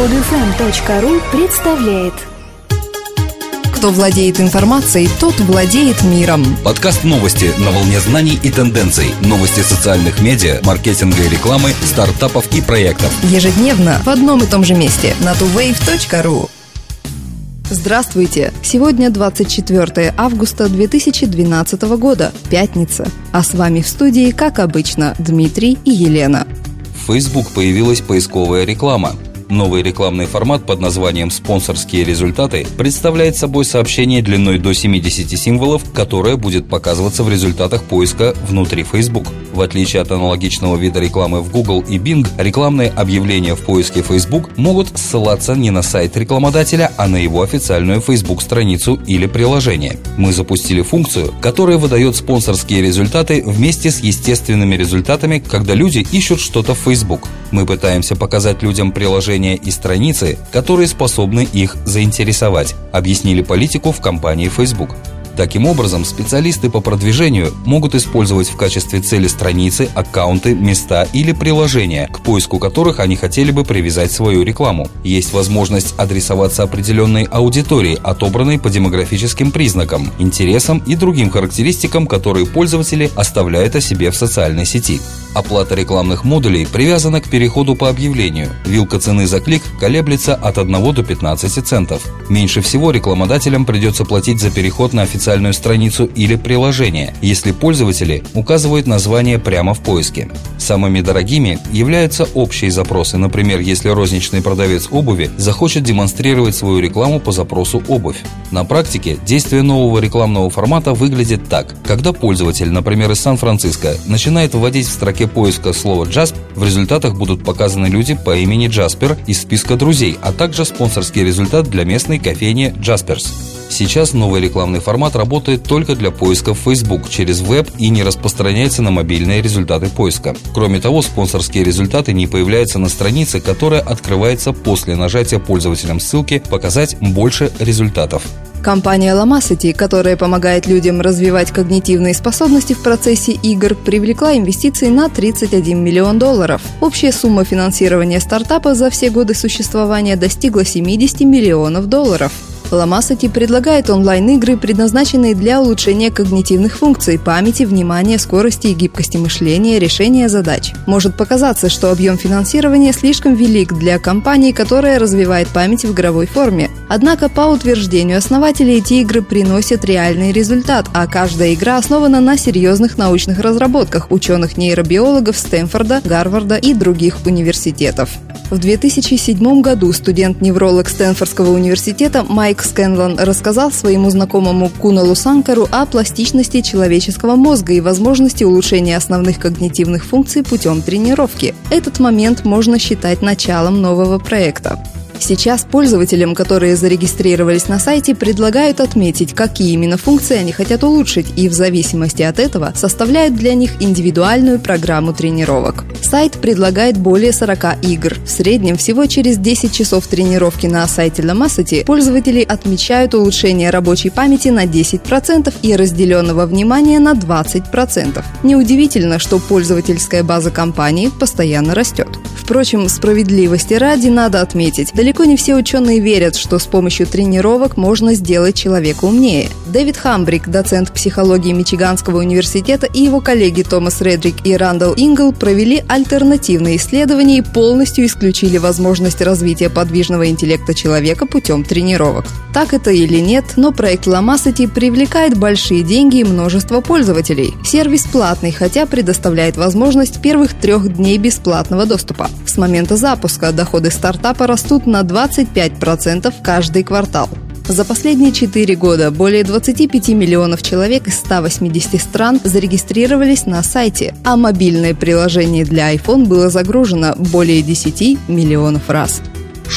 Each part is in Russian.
Podfm.ru представляет Кто владеет информацией, тот владеет миром. Подкаст новости на волне знаний и тенденций. Новости социальных медиа, маркетинга и рекламы, стартапов и проектов. Ежедневно в одном и том же месте на tuwave.ru. Здравствуйте! Сегодня 24 августа 2012 года, пятница. А с вами в студии, как обычно, Дмитрий и Елена. В Facebook появилась поисковая реклама. Новый рекламный формат под названием «Спонсорские результаты» представляет собой сообщение длиной до 70 символов, которое будет показываться в результатах поиска внутри Facebook. В отличие от аналогичного вида рекламы в Google и Bing, рекламные объявления в поиске Facebook могут ссылаться не на сайт рекламодателя, а на его официальную Facebook-страницу или приложение. Мы запустили функцию, которая выдает спонсорские результаты вместе с естественными результатами, когда люди ищут что-то в Facebook. Мы пытаемся показать людям приложения и страницы, которые способны их заинтересовать, объяснили политику в компании Facebook. Таким образом, специалисты по продвижению могут использовать в качестве цели страницы, аккаунты, места или приложения, к поиску которых они хотели бы привязать свою рекламу. Есть возможность адресоваться определенной аудитории, отобранной по демографическим признакам, интересам и другим характеристикам, которые пользователи оставляют о себе в социальной сети. Оплата рекламных модулей привязана к переходу по объявлению. Вилка цены за клик колеблется от 1 до 15 центов. Меньше всего рекламодателям придется платить за переход на официальную страницу или приложение, если пользователи указывают название прямо в поиске. Самыми дорогими являются общие запросы, например, если розничный продавец обуви захочет демонстрировать свою рекламу по запросу «обувь». На практике действие нового рекламного формата выглядит так. Когда пользователь, например, из Сан-Франциско, начинает вводить в строке поиска слово «Джасп», в результатах будут показаны люди по имени Джаспер из списка друзей, а также спонсорский результат для местной кофейни «Джасперс». Сейчас новый рекламный формат работает только для поиска в Facebook через веб и не распространяется на мобильные результаты поиска. Кроме того, спонсорские результаты не появляются на странице, которая открывается после нажатия пользователям ссылки «Показать больше результатов». Компания Lomacity, которая помогает людям развивать когнитивные способности в процессе игр, привлекла инвестиции на 31 миллион долларов. Общая сумма финансирования стартапа за все годы существования достигла 70 миллионов долларов. Ламасати предлагает онлайн-игры, предназначенные для улучшения когнитивных функций, памяти, внимания, скорости и гибкости мышления, решения задач. Может показаться, что объем финансирования слишком велик для компании, которая развивает память в игровой форме. Однако, по утверждению основателей, эти игры приносят реальный результат, а каждая игра основана на серьезных научных разработках ученых-нейробиологов Стэнфорда, Гарварда и других университетов. В 2007 году студент-невролог Стэнфордского университета Майк Скэнлон рассказал своему знакомому Куналу Санкару о пластичности человеческого мозга и возможности улучшения основных когнитивных функций путем тренировки. Этот момент можно считать началом нового проекта. Сейчас пользователям, которые зарегистрировались на сайте, предлагают отметить, какие именно функции они хотят улучшить, и в зависимости от этого составляют для них индивидуальную программу тренировок. Сайт предлагает более 40 игр. В среднем всего через 10 часов тренировки на сайте Lamacity пользователи отмечают улучшение рабочей памяти на 10% и разделенного внимания на 20%. Неудивительно, что пользовательская база компании постоянно растет. Впрочем, справедливости ради надо отметить, далеко не все ученые верят, что с помощью тренировок можно сделать человека умнее. Дэвид Хамбрик, доцент психологии Мичиганского университета и его коллеги Томас Редрик и Рандall Ингл провели альтернативные исследования и полностью исключили возможность развития подвижного интеллекта человека путем тренировок. Так это или нет, но проект Lamacity привлекает большие деньги и множество пользователей. Сервис платный, хотя предоставляет возможность первых трех дней бесплатного доступа. С момента запуска доходы стартапа растут на 25% каждый квартал. За последние 4 года более 25 миллионов человек из 180 стран зарегистрировались на сайте, а мобильное приложение для iPhone было загружено более 10 миллионов раз.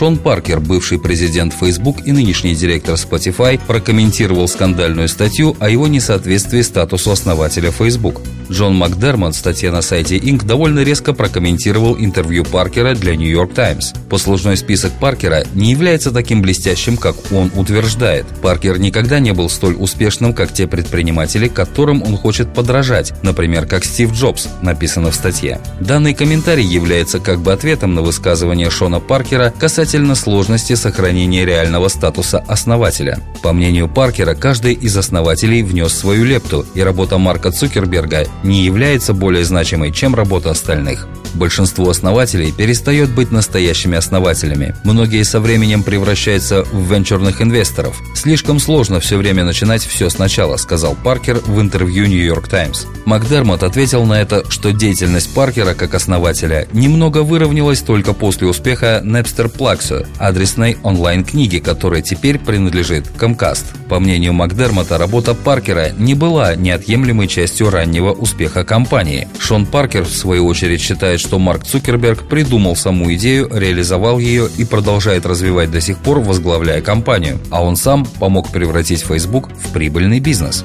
Шон Паркер, бывший президент Facebook и нынешний директор Spotify, прокомментировал скандальную статью о его несоответствии статусу основателя Facebook. Джон Макдермот в статье на сайте Inc. довольно резко прокомментировал интервью Паркера для New York Times. Послужной список Паркера не является таким блестящим, как он утверждает. Паркер никогда не был столь успешным, как те предприниматели, которым он хочет подражать, например, как Стив Джобс, написано в статье. Данный комментарий является как бы ответом на высказывание Шона Паркера касательно касательно сложности сохранения реального статуса основателя. По мнению Паркера, каждый из основателей внес свою лепту, и работа Марка Цукерберга не является более значимой, чем работа остальных. Большинство основателей перестает быть настоящими основателями. Многие со временем превращаются в венчурных инвесторов. Слишком сложно все время начинать все сначала, сказал Паркер в интервью New York Times. Макдермот ответил на это, что деятельность Паркера как основателя немного выровнялась только после успеха Napster Plaxo, адресной онлайн-книги, которая теперь принадлежит Comcast. По мнению Макдермота, работа Паркера не была неотъемлемой частью раннего успеха компании. Шон Паркер, в свою очередь, считает, что Марк Цукерберг придумал саму идею, реализовал ее и продолжает развивать до сих пор, возглавляя компанию, а он сам помог превратить Facebook в прибыльный бизнес.